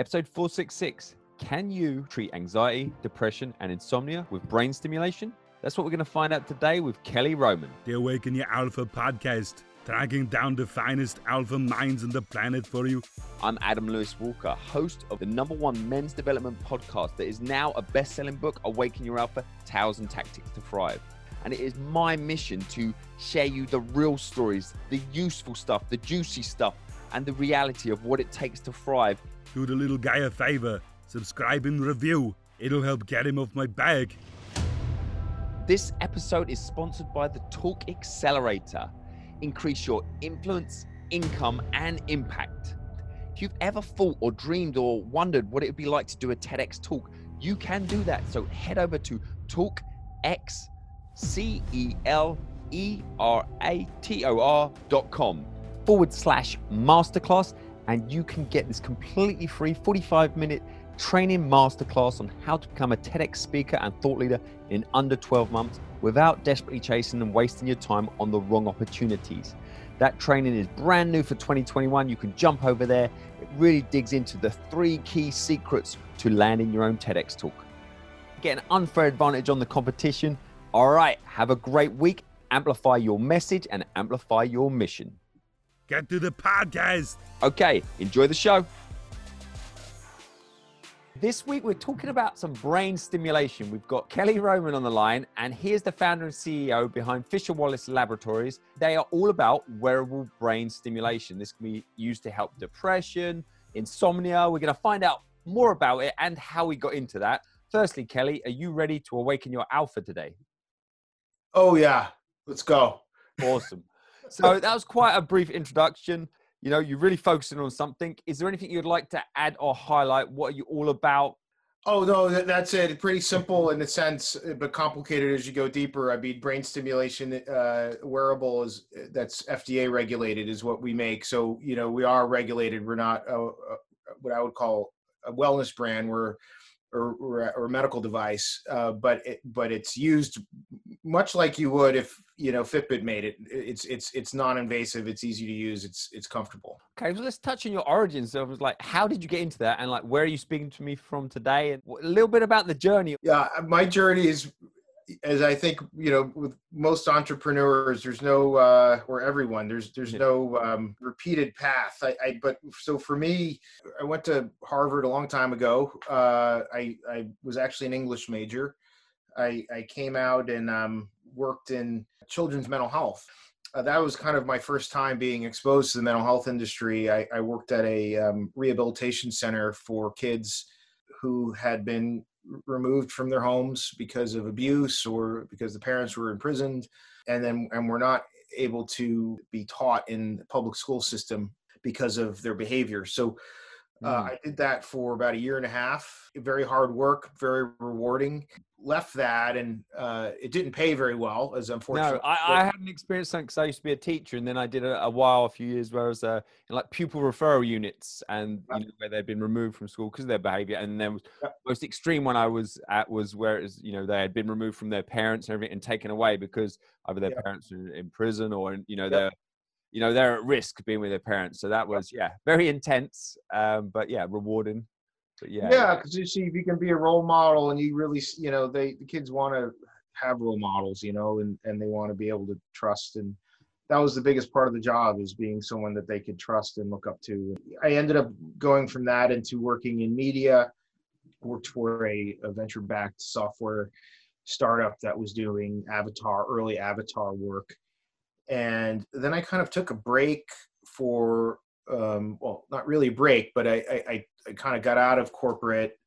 Episode 466 Can you treat anxiety, depression, and insomnia with brain stimulation? That's what we're going to find out today with Kelly Roman. The Awaken Your Alpha podcast, tracking down the finest alpha minds on the planet for you. I'm Adam Lewis Walker, host of the number one men's development podcast that is now a best selling book, Awaken Your Alpha Tales and Tactics to Thrive. And it is my mission to share you the real stories, the useful stuff, the juicy stuff, and the reality of what it takes to thrive. Do the little guy a favor, subscribe and review. It'll help get him off my back. This episode is sponsored by the Talk Accelerator. Increase your influence, income, and impact. If you've ever thought or dreamed or wondered what it would be like to do a TEDx talk, you can do that. So head over to talkxcelerator.com forward slash masterclass, and you can get this completely free 45 minute training masterclass on how to become a TEDx speaker and thought leader in under 12 months without desperately chasing and wasting your time on the wrong opportunities. That training is brand new for 2021. You can jump over there. It really digs into the three key secrets to landing your own TEDx talk. Get an unfair advantage on the competition. All right, have a great week. Amplify your message and amplify your mission. Get to the podcast. Okay, enjoy the show. This week, we're talking about some brain stimulation. We've got Kelly Roman on the line, and he is the founder and CEO behind Fisher Wallace Laboratories. They are all about wearable brain stimulation. This can be used to help depression, insomnia. We're going to find out more about it and how we got into that. Firstly, Kelly, are you ready to awaken your alpha today? Oh, yeah. Let's go. Awesome. So that was quite a brief introduction. You know you're really focusing on something. Is there anything you'd like to add or highlight? What are you all about? Oh no that's it. Pretty simple in a sense but complicated as you go deeper. I mean brain stimulation uh, wearable is that's fda regulated is what we make. So you know we are regulated. We're not a, a, what i would call a wellness brand. We're or, or, or, a medical device, uh, but it, but it's used much like you would if you know Fitbit made it. It's it's it's non-invasive. It's easy to use. It's it's comfortable. Okay, so let's touch on your origins. So I was like, how did you get into that, and like, where are you speaking to me from today, and a little bit about the journey. Yeah, my journey is as I think you know, with most entrepreneurs, there's no uh, or everyone there's there's no um, repeated path. I, I, but so for me, I went to Harvard a long time ago. Uh, I I was actually an English major. I I came out and um, worked in children's mental health. Uh, that was kind of my first time being exposed to the mental health industry. I, I worked at a um, rehabilitation center for kids who had been removed from their homes because of abuse or because the parents were imprisoned and then and were not able to be taught in the public school system because of their behavior. So uh, mm. I did that for about a year and a half. Very hard work, very rewarding. Left that, and uh, it didn't pay very well, as unfortunately. No, I, I hadn't experienced that because I used to be a teacher, and then I did a, a while, a few years, where I was uh, in like pupil referral units, and you know, where they'd been removed from school because of their behaviour. And then the most extreme one I was at was where it was, you know, they had been removed from their parents and everything, and taken away because either their parents were in prison or, you know, they're you know they're at risk being with their parents. So that was yeah very intense um, but yeah rewarding. But yeah yeah. Because you see if you can be a role model and you really you know they the kids want to have role models you know and and they want to be able to trust and that was the biggest part of the job is being someone that they could trust and look up to. I ended up going from that into working in media worked for a, a venture backed software startup that was doing avatar early avatar work and then I kind of took a break for um, well, not really a break, but I, I, I kind of got out of corporate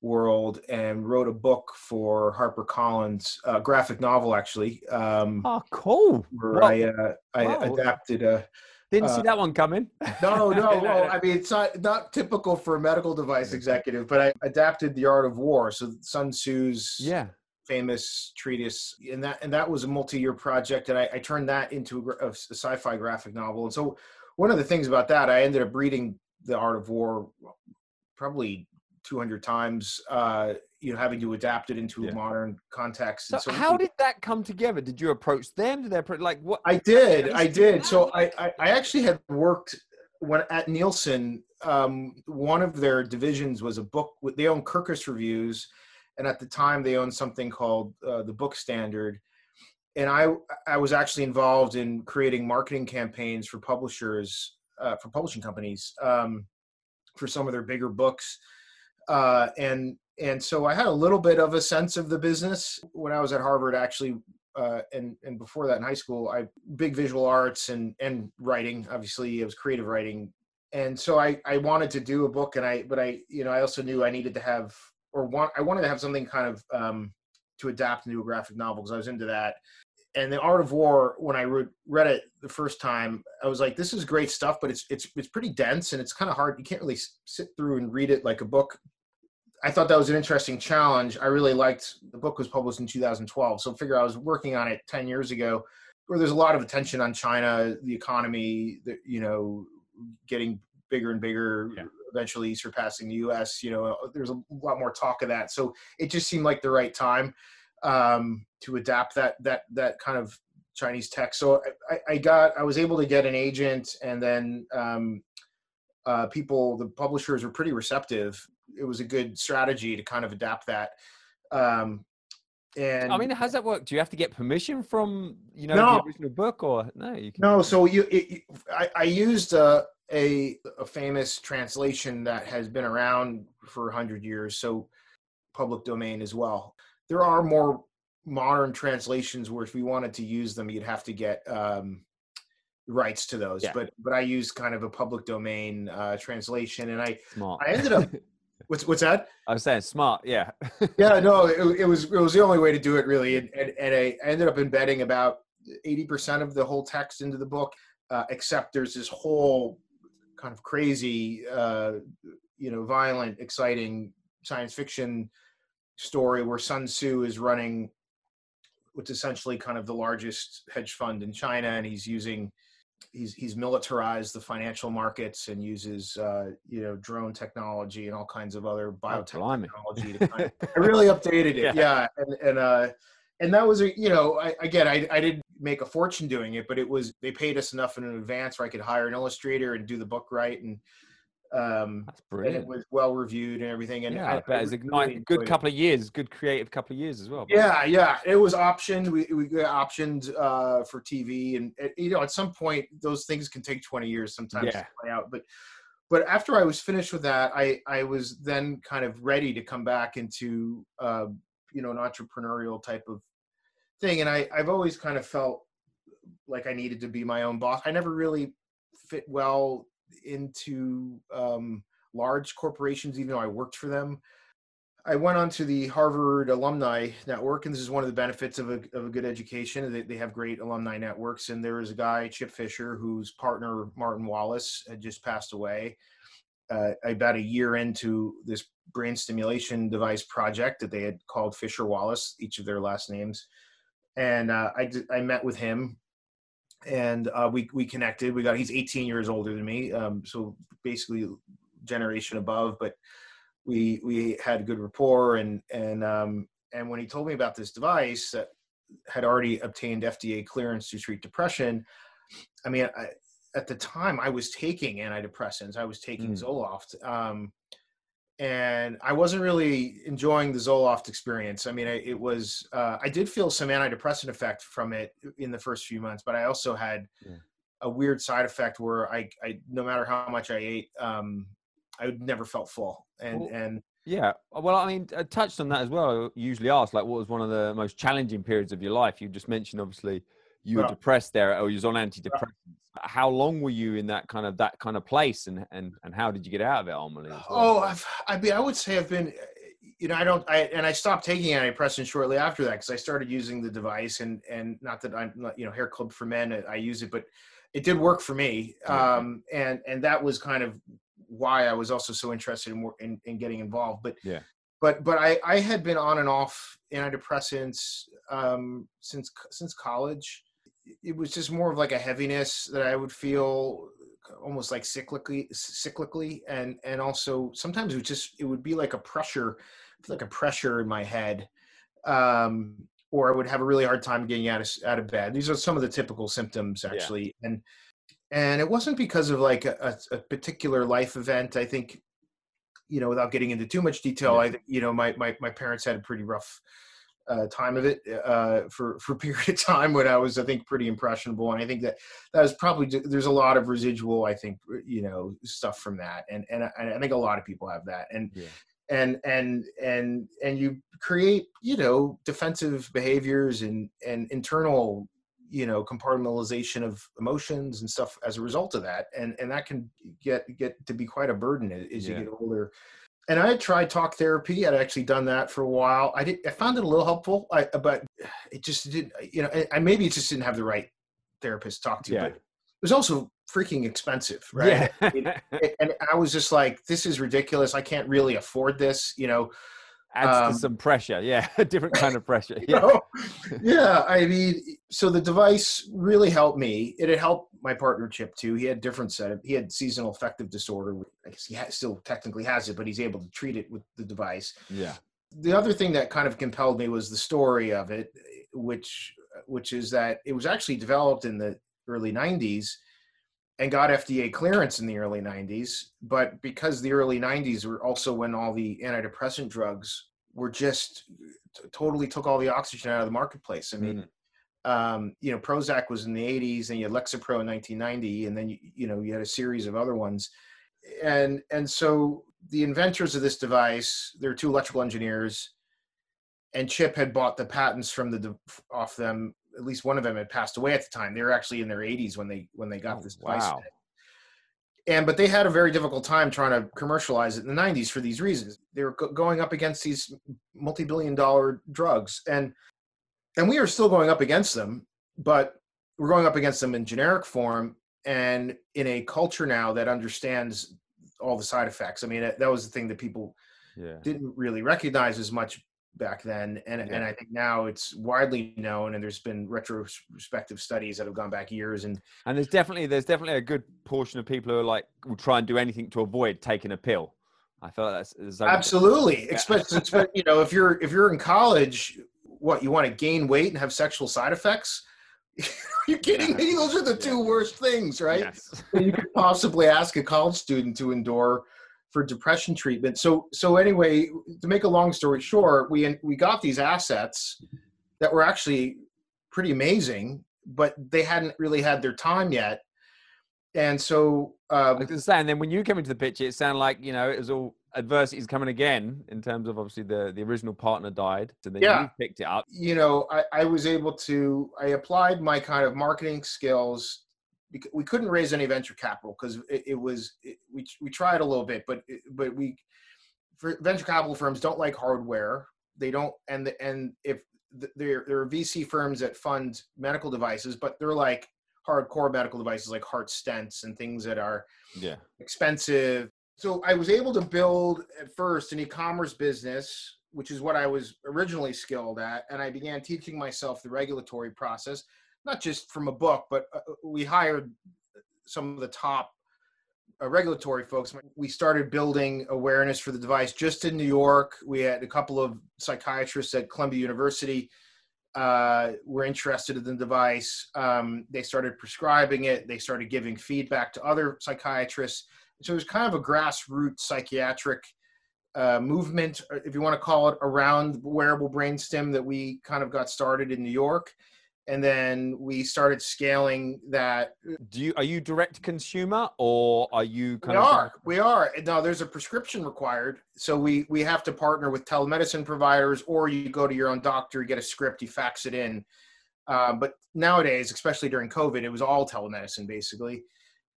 world and wrote a book for Harper Collins, a graphic novel actually. Um, oh, cool! Where well, I uh, I wow. adapted a. Didn't uh, see that one coming. no, no. Well, I mean, it's not not typical for a medical device executive, but I adapted the Art of War. So Sun Tzu's yeah famous treatise and that and that was a multi-year project and i, I turned that into a, a, sci-fi graphic novel and so one of the things about that i ended up reading the art of war probably 200 times uh you know having to adapt it into yeah. a modern context so, so how did that come together did you approach them did they like what i did i did so I, I i actually had worked when at nielsen um, one of their divisions was a book. With, they own Kirkus Reviews, and at the time they owned something called uh, the Book Standard. And I I was actually involved in creating marketing campaigns for publishers uh, for publishing companies um, for some of their bigger books, uh, and and so I had a little bit of a sense of the business when I was at Harvard. Actually, uh, and and before that in high school, I big visual arts and and writing. Obviously, it was creative writing, and so I I wanted to do a book, and I but I you know I also knew I needed to have or want I wanted to have something kind of um, to adapt into a graphic novel because I was into that. And the Art of War, when I read, read it the first time, I was like, "This is great stuff," but it's it's it's pretty dense and it's kind of hard. You can't really sit through and read it like a book I thought that was an interesting challenge. I really liked the book was published in 2012, so figure I was working on it 10 years ago, where there's a lot of attention on China, the economy, the, you know, getting bigger and bigger, yeah. Eventually surpassing the U.S. You know, there's a lot more talk of that, so it just seemed like the right time um, to adapt that that that kind of Chinese tech. So I, I got I was able to get an agent, and then um, uh, people, the publishers were pretty receptive it was a good strategy to kind of adapt that. Um, and I mean, how's that work? Do you have to get permission from you know no, the original book, or no? You can no. So you, it, I, I used a, a, a famous translation that has been around for a hundred years, so public domain as well. There are more modern translations where if we wanted to use them, you'd have to get um, rights to those. Yeah. But but I use kind of a public domain uh, translation, and I Smart. I ended up What's what's that? I was saying smart, yeah. yeah, no, it, it, was it was the only way to do it really, and and, and I ended up embedding about eighty percent of the whole text into the book, uh, except there's this whole kind of crazy, uh, you know, violent, exciting science fiction story where Sun Tzu is running what's essentially kind of the largest hedge fund in China, and he's using he's he's militarized the financial markets and uses uh, you know drone technology and all kinds of other oh, biotechnology. Oh, kind of, I really updated it, yeah, yeah. and and uh, and that was a you know I, again I I didn't make a fortune doing it, but it was they paid us enough in advance where I could hire an illustrator and do the book right and um, That's brilliant. And it was well reviewed and everything. And yeah, I, I bet it's a good couple of years, good creative couple of years as well. Yeah, yeah, it was optioned. We we got optioned uh, for TV, and it, you know, at some point, those things can take twenty years sometimes yeah. to play out. But but after I was finished with that, I I was then kind of ready to come back into uh, you know an entrepreneurial type of thing, and I I've always kind of felt like I needed to be my own boss. I never really fit well into um, large corporations, even though I worked for them. I went on to the Harvard Alumni Network, and this is one of the benefits of a, of a good education. They, they have great alumni networks, and there was a guy, Chip Fisher, whose partner Martin Wallace had just passed away. Uh, about a year into this brain stimulation device project that they had called Fisher Wallace, each of their last names, and uh, I I met with him and uh, we we connected. We got he's 18 years older than me, um, so basically generation above. But we we had good rapport, and and um, and when he told me about this device that had already obtained FDA clearance to treat depression, I mean, I, at the time I was taking antidepressants. I was taking mm. Zoloft. Um, and I wasn't really enjoying the Zoloft experience. I mean, I, it was uh, I did feel some antidepressant effect from it in the first few months, but I also had yeah. a weird side effect where I, I no matter how much I ate, um, I never felt full. And well, and yeah, well, I mean, I touched on that as well. I usually ask like, what was one of the most challenging periods of your life? You just mentioned obviously you were depressed there or you was on antidepressants. How long were you in that kind of that kind of place and and and how did you get out of it ultimately well? oh I've, i mean i would say i've been you know i don't i and i stopped taking antidepressants shortly after that because i started using the device and and not that i'm not you know hair club for men i use it but it did work for me um and and that was kind of why i was also so interested in in, in getting involved but yeah. but but I, I had been on and off antidepressants um, since since college, it was just more of like a heaviness that I would feel almost like cyclically cyclically and and also sometimes it would just it would be like a pressure like a pressure in my head um or I would have a really hard time getting out of out of bed. These are some of the typical symptoms actually. Yeah. And and it wasn't because of like a, a, particular life event. I think, you know, without getting into too much detail, yeah. I you know my my my parents had a pretty rough uh, time of it uh, for for a period of time when I was I think pretty impressionable, and I think that that was probably there's a lot of residual I think you know stuff from that, and and I, I think a lot of people have that, and. Yeah. And and and and you create, you know, defensive behaviors and and internal you know compartmentalization of emotions and stuff as a result of that and and that can get get to be quite a burden as yeah. you get older and i had tried talk therapy i'd actually done that for a while i did i found it a little helpful I, but it just didn't you know I, maybe it just didn't have the right therapist to talk to yeah. but it was also freaking expensive right yeah. and i was just like this is ridiculous i can't really afford this you know adds um, to some pressure. Yeah, a different kind of pressure. Yeah. know, yeah. I mean, so the device really helped me. It had helped my partner Chip too. He had different set of, he had seasonal affective disorder. I guess he still technically has it, but he's able to treat it with the device. Yeah. The other thing that kind of compelled me was the story of it, which which is that it was actually developed in the early 90s and got FDA clearance in the early 90s. But because the early 90s were also when all the antidepressant drugs were just t- totally took all the oxygen out of the marketplace. I mean, mm. um, you know, Prozac was in the 80s, and you had Lexapro in 1990, and then you, you know you had a series of other ones, and and so the inventors of this device, there are two electrical engineers, and Chip had bought the patents from the off them at least one of them had passed away at the time. They were actually in their 80s when they when they got oh, this device. Wow. And but they had a very difficult time trying to commercialize it in the 90s for these reasons. They were going up against these multi-billion dollar drugs and and we are still going up against them, but we're going up against them in generic form and in a culture now that understands all the side effects. I mean, that was the thing that people yeah. didn't really recognize as much back then and yeah. and I think now it's widely known and there's been retrospective studies that have gone back years and and there's definitely there's definitely a good portion of people who are like will try and do anything to avoid taking a pill. I feel like that's, absolutely especially you know if you're if you're in college what you want to gain weight and have sexual side effects are you kidding me? Those are the two worst things, right? Yes. you could possibly ask a college student to endure for depression treatment. So so anyway, to make a long story short, we we got these assets that were actually pretty amazing, but they hadn't really had their time yet. And so uh, I was saying, then when you came into the picture, it sounded like you know it was all adversities coming again in terms of obviously the the original partner died, so then yeah. you picked it up. You know, I, I was able to I applied my kind of marketing skills we couldn't raise any venture capital because it, it, was it, we we tried a little bit, but but we for venture capital firms don't like hardware. They don't and the, and if there there are VC firms that fund medical devices, but they're like hardcore medical devices like heart stents and things that are yeah expensive. So I was able to build at first an e-commerce business, which is what I was originally skilled at, and I began teaching myself the regulatory process not just from a book, but uh, we hired some of the top uh, regulatory folks. We started building awareness for the device just in New York. We had a couple of psychiatrists at Columbia University uh, were interested in the device. Um, they started prescribing it. They started giving feedback to other psychiatrists. So it was kind of a grassroots psychiatric uh, movement, if you want to call it, around wearable brain stim that we kind of got started in New York and then we started scaling that. Do you are you direct consumer or are you kind we of? Are we are no? There's a prescription required, so we we have to partner with telemedicine providers, or you go to your own doctor, you get a script, you fax it in. Uh, but nowadays, especially during COVID, it was all telemedicine basically,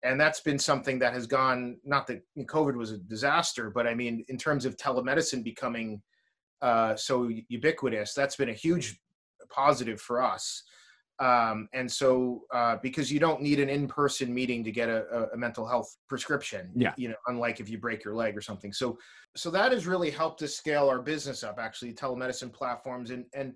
and that's been something that has gone. Not that COVID was a disaster, but I mean, in terms of telemedicine becoming uh, so ubiquitous, that's been a huge positive for us. Um, and so uh, because you don't need an in-person meeting to get a, a, mental health prescription yeah. you know unlike if you break your leg or something. So so that has really helped us scale our business up actually telemedicine platforms. And and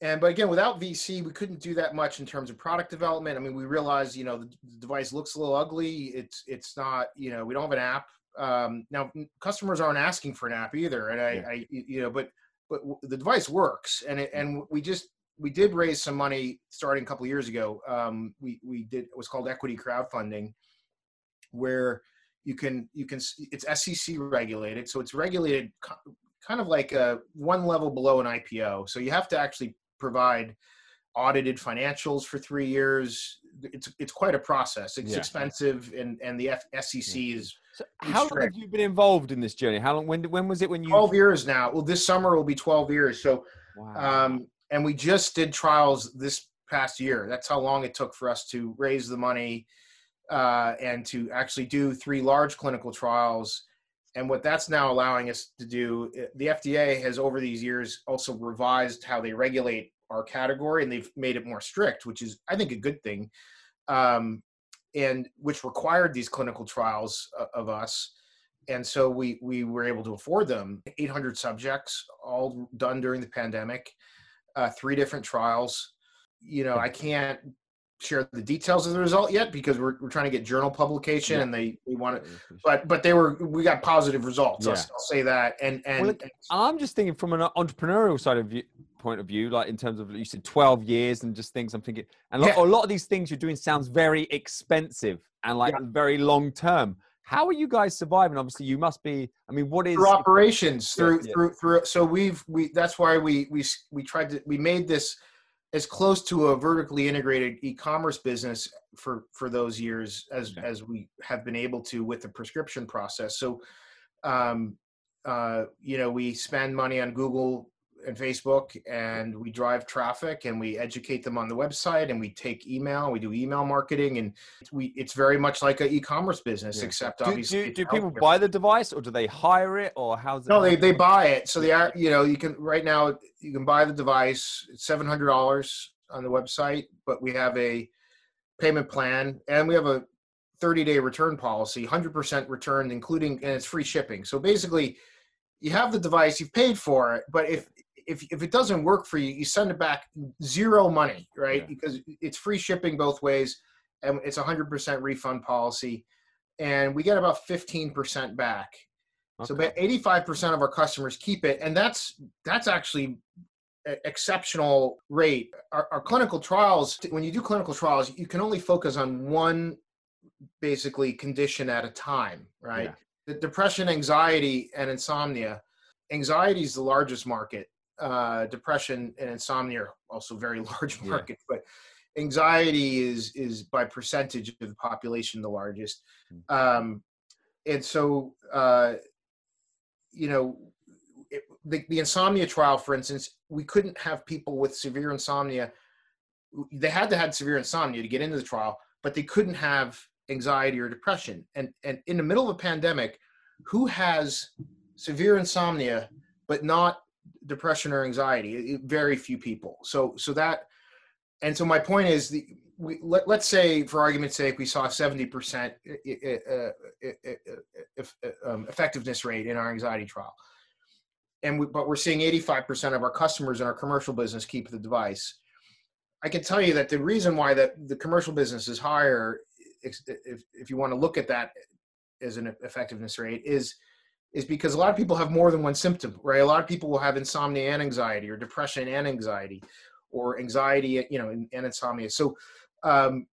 and but again without vc we couldn't do that much in terms of product development. I mean we realized you know the, the device looks a little ugly. It's it's not you know we don't have an app. Um, now customers aren't asking for an app either. And i, yeah. I you know but but the device works and it, and we just we did raise some money starting a couple of years ago. Um, we we did it was called equity crowdfunding, where you can you can it's SEC regulated, so it's regulated kind of like a one level below an IPO. So you have to actually provide audited financials for three years. It's it's quite a process. It's yeah. expensive, and and the F- SEC yeah. is. So how long have you been involved in this journey? How long? When when was it when you? Twelve years now. Well, this summer will be twelve years. So, wow. um, and we just did trials this past year. That's how long it took for us to raise the money uh, and to actually do three large clinical trials. And what that's now allowing us to do, eh, the FDA has over these years also revised how they regulate our category and they've made it more strict, which is, I think, a good thing, um, and which required these clinical trials uh, of us. And so we we were able to afford them. 800 subjects, all done during the pandemic, uh, three different trials. You know, I can't share the details of the result yet because we're, we're trying to get journal publication yeah. and they, they want it but but they were we got positive results yeah. I'll, I'll, say that and and, well, and i'm just thinking from an entrepreneurial side of view point of view like in terms of you said 12 years and just things i'm thinking and yeah. a lot of these things you're doing sounds very expensive and like very long term. How are you guys surviving? Obviously you must be i mean what is through operations through through through so we've we that's why we we we tried to we made this as close to a vertically integrated e-commerce business for for those years as okay. as we have been able to with the prescription process. So um, uh, you know we spend money on google and Facebook and we drive traffic and we educate them on the website and we take email, we do email marketing and we it's very much like an e-commerce business, yeah. except do, obviously. Do, do people buy the device or do they hire it or how's it? No, they, they buy it. So they are, you know, you can right now you can buy the device. It's seven hundred dollars on the website, but we have a payment plan and we have a 30 day return policy, 100% returned, including, and it's free shipping. So basically, you have the device, you've paid for it, but if if if it doesn't work for you, you send it back zero money, right? Yeah. Because it's free shipping both ways, and it's a hundred percent refund policy, and we get about fifteen percent back. Okay. So about eighty-five percent of our customers keep it, and that's that's actually exceptional rate. Our, our, clinical trials, when you do clinical trials, you can only focus on one basically condition at a time, right? Yeah. The depression, anxiety, and insomnia. Anxiety is the largest market uh, depression and insomnia are also very large markets, yeah. but anxiety is is by percentage of the population the largest. Hmm. Um, and so, uh, you know, it, the, the insomnia trial, for instance, we couldn't have people with severe insomnia. They had to have severe insomnia to get into the trial, but they couldn't have anxiety or depression. And and in the middle of a pandemic, who has severe insomnia but not depression or anxiety very few people. So so that and so my point is the we let, let's say for argument's sake we saw 70% um, effectiveness rate in our anxiety trial. And we, but we're seeing 85% of our customers in our commercial business keep the device. I can tell you that the reason why that the commercial business is higher if, if you want to look at that as an effectiveness rate is is because a lot of people have more than one symptom, right? A lot of people will have insomnia and anxiety, or depression and anxiety, or anxiety, you know, and, and insomnia. So, um,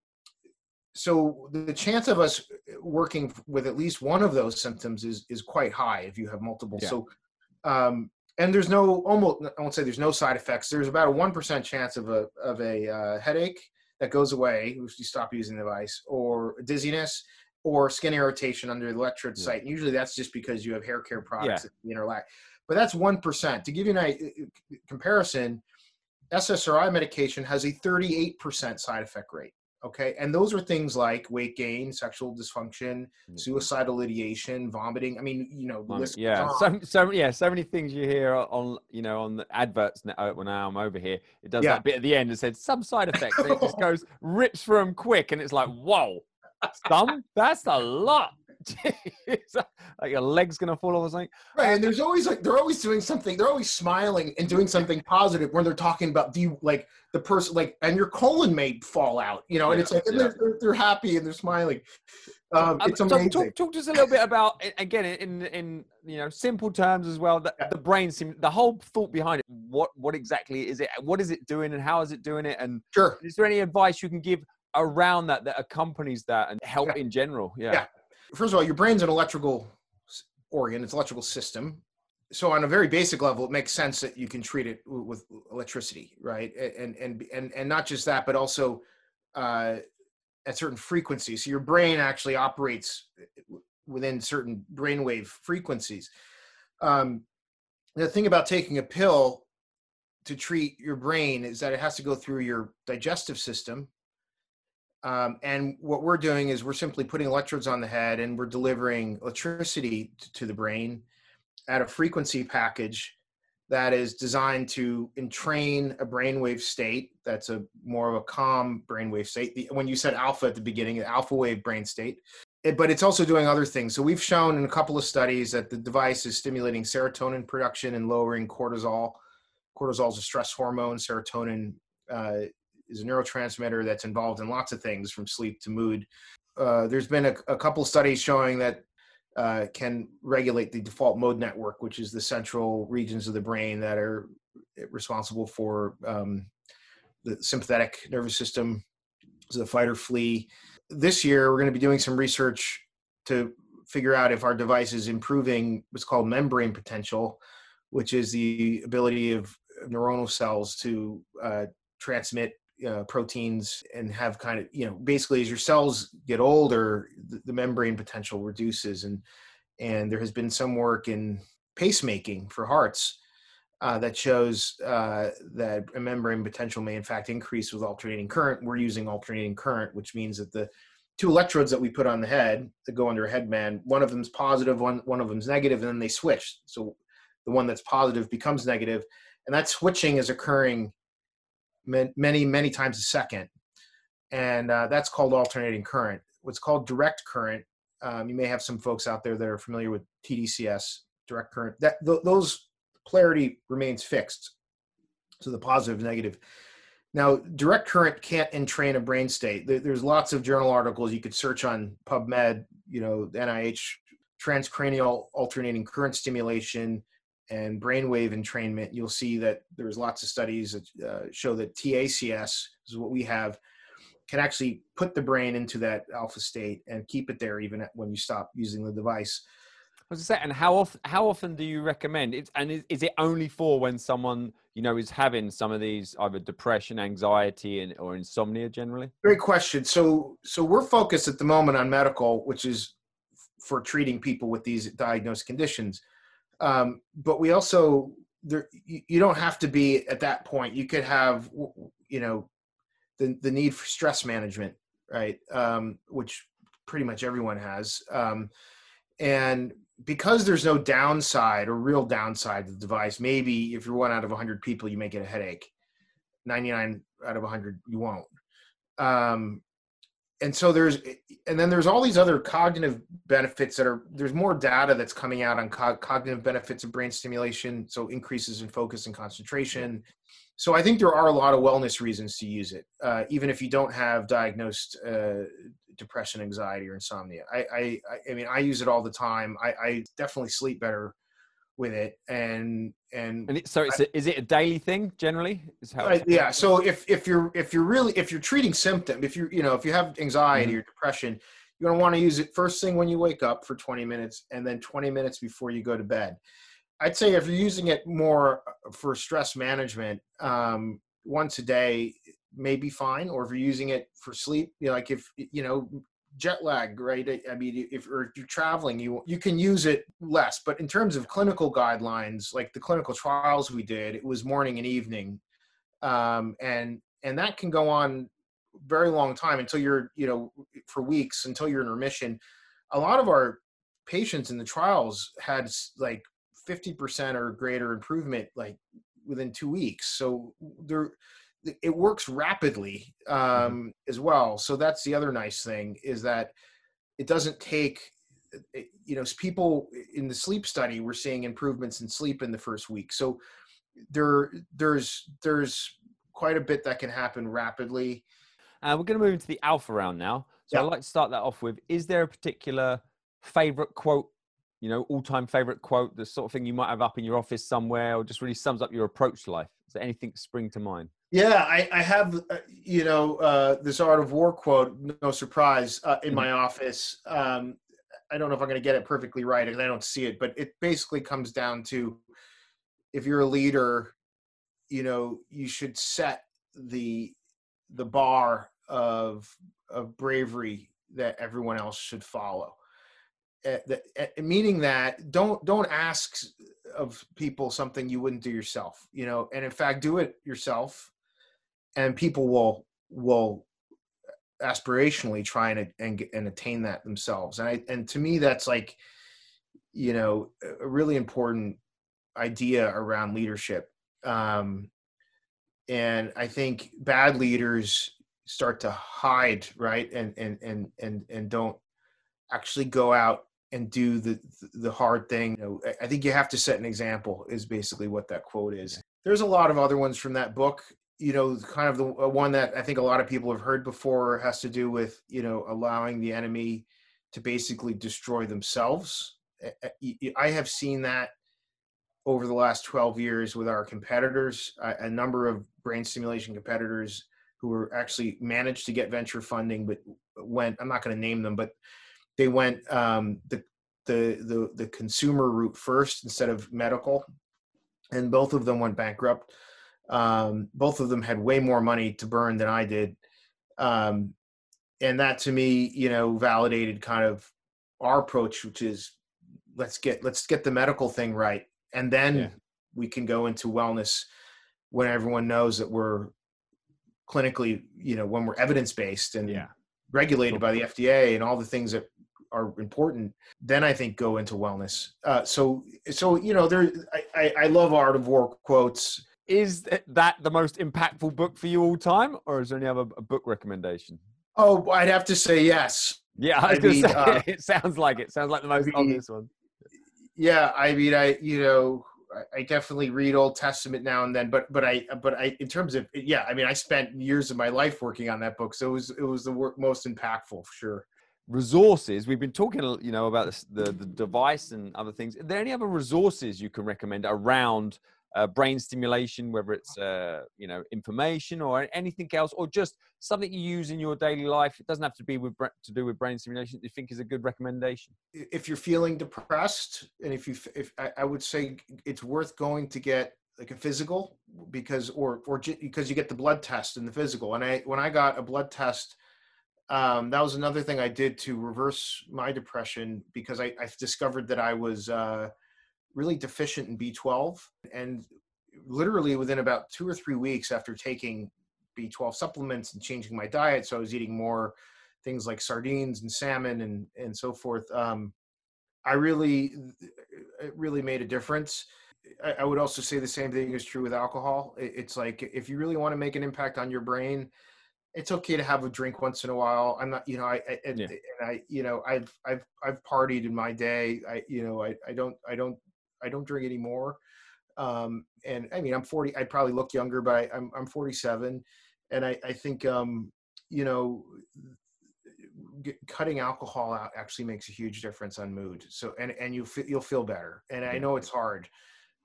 so the chance of us working with at least one of those symptoms is is quite high if you have multiple. Yeah. So, um, and there's no almost I won't say there's no side effects. There's about a one percent chance of a of a uh, headache that goes away if you stop using the device, or dizziness, or skin irritation under the electrode yeah. site. And usually that's just because you have hair care products yeah. that interlac. But that's 1%. To give you a comparison, SSRI medication has a 38% side effect rate. Okay. And those are things like weight gain, sexual dysfunction, mm-hmm. suicidal ideation, vomiting. I mean, you know, yeah. So, so, yeah, so many things you hear on, you know, on the adverts now, when I'm over here. It does yeah. that bit at the end. It said some side effects. it just goes, rips them quick. And it's like, whoa, some? That's a lot. like your leg's gonna fall off or something. Right, and there's always like they're always doing something. They're always smiling and doing something positive when they're talking about the like the person like and your colon may fall out, you know, and yeah, it's like and yeah. they're, they're happy and they're smiling. Um, it's amazing. Talk, talk, us a little bit about again in in you know simple terms as well. The, the brain stim the whole thought behind it. what what exactly is it? What is it doing, and how is it doing it? And Sure. is there any advice you can give around that that accompanies that and help Yeah. in general? Yeah. Yeah. First of all, your brain's an electrical organ, it's an electrical system. So on a very basic level, it makes sense that you can treat it w- with electricity, right? And and and and not just that, but also uh, at certain frequencies. So your brain actually operates within certain brainwave frequencies. Um, the thing about taking a pill to treat your brain is that it has to go through your digestive system, um, and what we're doing is we're simply putting electrodes on the head and we're delivering electricity to the brain at a frequency package that is designed to entrain a brainwave state that's a more of a calm brainwave state. The, when you said alpha at the beginning, alpha wave brain state. It, but it's also doing other things. So we've shown in a couple of studies that the device is stimulating serotonin production and lowering cortisol. Cortisol is a stress hormone. Serotonin uh, is a neurotransmitter that's involved in lots of things from sleep to mood. Uh, there's been a, a couple studies showing that uh, can regulate the default mode network, which is the central regions of the brain that are responsible for um, the sympathetic nervous system, so the fight or flee. This year, we're going to be doing some research to figure out if our device is improving what's called membrane potential, which is the ability of neuronal cells to uh, transmit uh, proteins and have kind of you know basically as your cells get older the, the membrane potential reduces and and there has been some work in pacemaking for hearts uh, that shows uh, that a membrane potential may in fact increase with alternating current. We're using alternating current which means that the two electrodes that we put on the head that go under a headband one of them's positive one one of them's negative and then they switch. So the one that's positive becomes negative and that switching is occurring many many times a second. And uh, that's called alternating current. What's called direct current um, you may have some folks out there that are familiar with tdcs direct current that th- those polarity remains fixed. So the positive negative. Now direct current can't entrain a brain state. There, there's lots of journal articles you could search on pubmed you know nih transcranial alternating current stimulation and brainwave entrainment, you'll see that there's lots of studies that uh, show that TACS is what we have can actually put the brain into that alpha state and keep it there even when you stop using the device. I was say, and how often how often do you recommend it? And is, is it only for when someone you know is having some of these either depression, anxiety, and or insomnia generally? Great question. So so we're focused at the moment on medical, which is for treating people with these diagnosed conditions. Um, but we also there you, you don't have to be at that point. You could have you know the the need for stress management, right? Um, which pretty much everyone has. Um, and because there's no downside or real downside to the device, maybe if you're one out of 100 people, you may get a headache. 99 out of 100, you won't. Um, and so there's, and then there's all these other cognitive benefits that are, there's more data that's coming out on co- cognitive benefits of brain stimulation. So increases in focus and concentration. So I think there are a lot of wellness reasons to use it, uh, even if you don't have diagnosed uh, depression, anxiety, or insomnia. I, I, I mean, I use it all the time. I, I definitely sleep better with it, and and And it, so it's a, is it a daily thing generally? Is how yeah. So if if you're if you're really if you're treating symptom, if you you know if you have anxiety Mhm. or depression, you're gonna want to use it first thing when you wake up for 20 minutes, and then 20 minutes before you go to bed. I'd say if you're using it more uh, for stress management, um, once a day may be fine. Or if you're using it for sleep, you know, like if you know jet lag, right? I- mean, if, if you're traveling, you you can use it less. But in terms of clinical guidelines, like the clinical trials we did, it was morning and evening, um, and and that can go on very long time until you're you know for weeks until you're in remission. A lot of our patients in the trials had like 50% or greater improvement like within two weeks so there it works rapidly um, as well so that's the other nice thing is that it doesn't take you know people in the sleep study we're seeing improvements in sleep in the first week so there there's there's quite a bit that can happen rapidly Uh, we're going to move into the alpha round now. So Yeah. I'd like to start that off with: Is there a particular favorite quote you know, all-time favorite quote, the sort of thing you might have up in your office somewhere, or just really sums up your approach to life? Is there anything spring to mind? Yeah, I, I have, uh, you know, uh, this Art of War quote, no surprise, uh, in my office. Um, I don't know if I'm going to get it perfectly right because I don't see it, but it basically comes down to if you're a leader, you know, you should set the the bar of of bravery that everyone else should follow. Uh, the, uh, meaning that don't don't ask of people something you wouldn't do yourself, you know, and in fact do it yourself, and people will will aspirationally try and and, and attain that themselves. And I and to me that's like, you know, a really important idea around leadership. Um, and I think bad leaders start to hide, right, and and and and and don't actually go out and do the the hard thing. You know, I think you have to set an example. Is basically what that quote is. There's a lot of other ones from that book. You know, kind of the uh, one that I think a lot of people have heard before has to do with you know allowing the enemy to basically destroy themselves. I have seen that over the last 12 years with our competitors, a, number of brain stimulation competitors who were actually managed to get venture funding, but went, I'm not going to name them, but they went um, the, the, the, the consumer route first instead of medical. And both of them went bankrupt. Um, both of them had way more money to burn than I did. Um, and that to me, you know, validated kind of our approach, which is let's get, let's get the medical thing right and then yeah. we can go into wellness when everyone knows that we're clinically you know when we're evidence based and yeah. regulated by the fda and all the things that are important then i think go into wellness uh, so so you know there I, I, I love art of war quotes is that the most impactful book for you all time or is there any other book recommendation oh i'd have to say yes yeah i, I mean, say, uh, it sounds like it sounds like the most obvious one yeah, I mean, I you know, I definitely read Old Testament now and then, but but I but I in terms of yeah, I mean, I spent years of my life working on that book, so it was it was the work most impactful for sure. Resources. We've been talking, you know, about this, the the device and other things. Are there any other resources you can recommend around uh, brain stimulation, whether it's uh, you know information or anything else, or just something you use in your daily life. It doesn't have to be with to do with brain stimulation. You think is a good recommendation? If you're feeling depressed, and if you, if I, I would say it's worth going to get like a physical because or or because you get the blood test and the physical. And I when I got a blood test. Um, that was another thing I did to reverse my depression because I, I discovered that I was uh, really deficient in B12. And literally within about two or three weeks after taking B12 supplements and changing my diet, so I was eating more things like sardines and salmon and, and so forth, um, I really, it really made a difference. I, I, would also say the same thing is true with alcohol. It, it's like if you really want to make an impact on your brain, it's okay to have a drink once in a while. I'm not, you know, I, I and, yeah. and I, you know, I've, I've, I've partied in my day. I, you know, I, I don't, I don't I don't drink anymore. Um, and I mean, I'm 40. I probably look younger, but I, am I'm, I'm 47, and I I think um, you know cutting alcohol out actually makes a huge difference on mood. So and and you you'll feel better. And I know it's hard,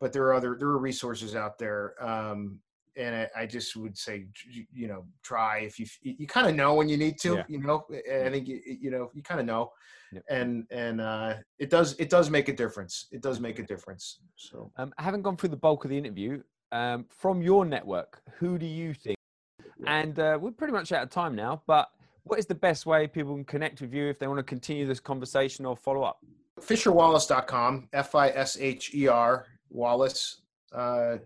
but there are other there are resources out there. Um, and I, I just would say, you know, try if you you kind of know when you need to. Yeah. You know, I think you, you know you kind of know yep. and and uh, it does it does make a difference. It does make a difference. So, um, having gone through the bulk of the interview, um, from your network, who do you think? And uh, we're pretty much out of time now, but what is the best way people can connect with you if they want to continue this conversation or follow up? FisherWallace.com, F I S H E R Wallace. Uh,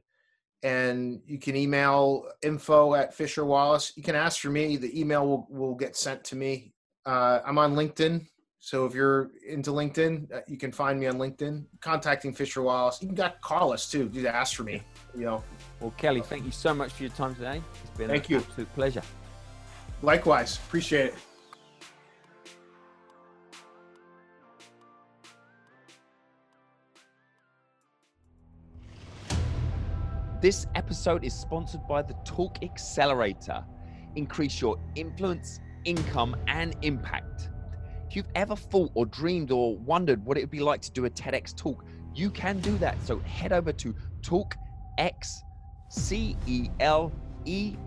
and you can email info at Fisher Wallace. You can ask for me. The email will, will get sent to me. Uh, I'm on LinkedIn. So if you're into LinkedIn, uh, you can find me on LinkedIn. Contacting Fisher Wallace. You can call us too. Just ask for me. You know. Well, Kelly, thank you so much for your time today. It's been thank an you. absolute pleasure. Likewise, appreciate it. This episode is sponsored by the Talk Accelerator. Increase your influence, income, and impact If you've ever thought or dreamed or wondered what it would be like to do a TEDx talk, you can do that. So head over to talkx, C L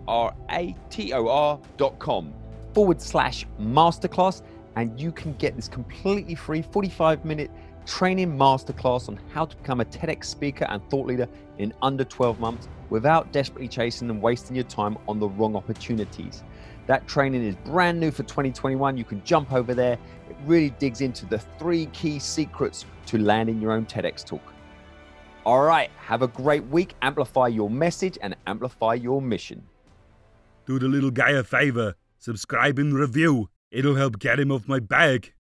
R A T O R dot com forward slash masterclass, and you can get this completely free 45 minute training masterclass on how to become a TEDx speaker and thought leader in under 12 months without desperately chasing and wasting your time on the wrong opportunities. That training is brand new for 2021. You can jump over there. It really digs into the three key secrets to landing your own TEDx talk. All right, have a great week. Amplify your message and amplify your mission. Do the little guy a favor, subscribe and review. It'll help get him off my back.